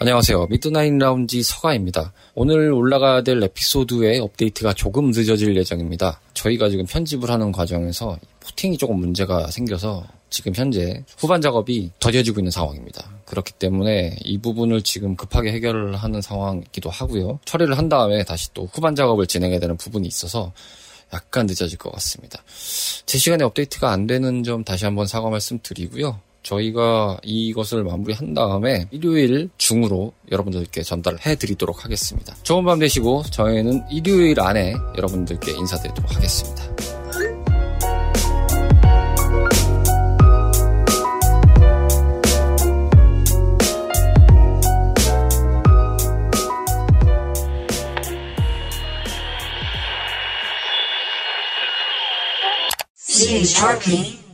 안녕하세요. 미드나잇 라운지 서가입니다. 오늘 올라가야 될 에피소드의 업데이트가 조금 늦어질 예정입니다. 저희가 지금 편집을 하는 과정에서 porting이 조금 문제가 생겨서 지금 현재 후반 작업이 더뎌지고 있는 상황입니다. 그렇기 때문에 이 부분을 지금 급하게 해결을 하는 상황이기도 하고요. 처리를 한 다음에 다시 또 후반 작업을 진행해야 되는 부분이 있어서 약간 늦어질 것 같습니다. 제 시간에 업데이트가 안 되는 점 다시 한번 사과 말씀 드리고요. 저희가 이것을 마무리한 다음에 일요일 중으로 여러분들께 전달을 해드리도록 하겠습니다. 좋은 밤 되시고 저희는 일요일 안에 여러분들께 인사드리도록 하겠습니다. CH Harpy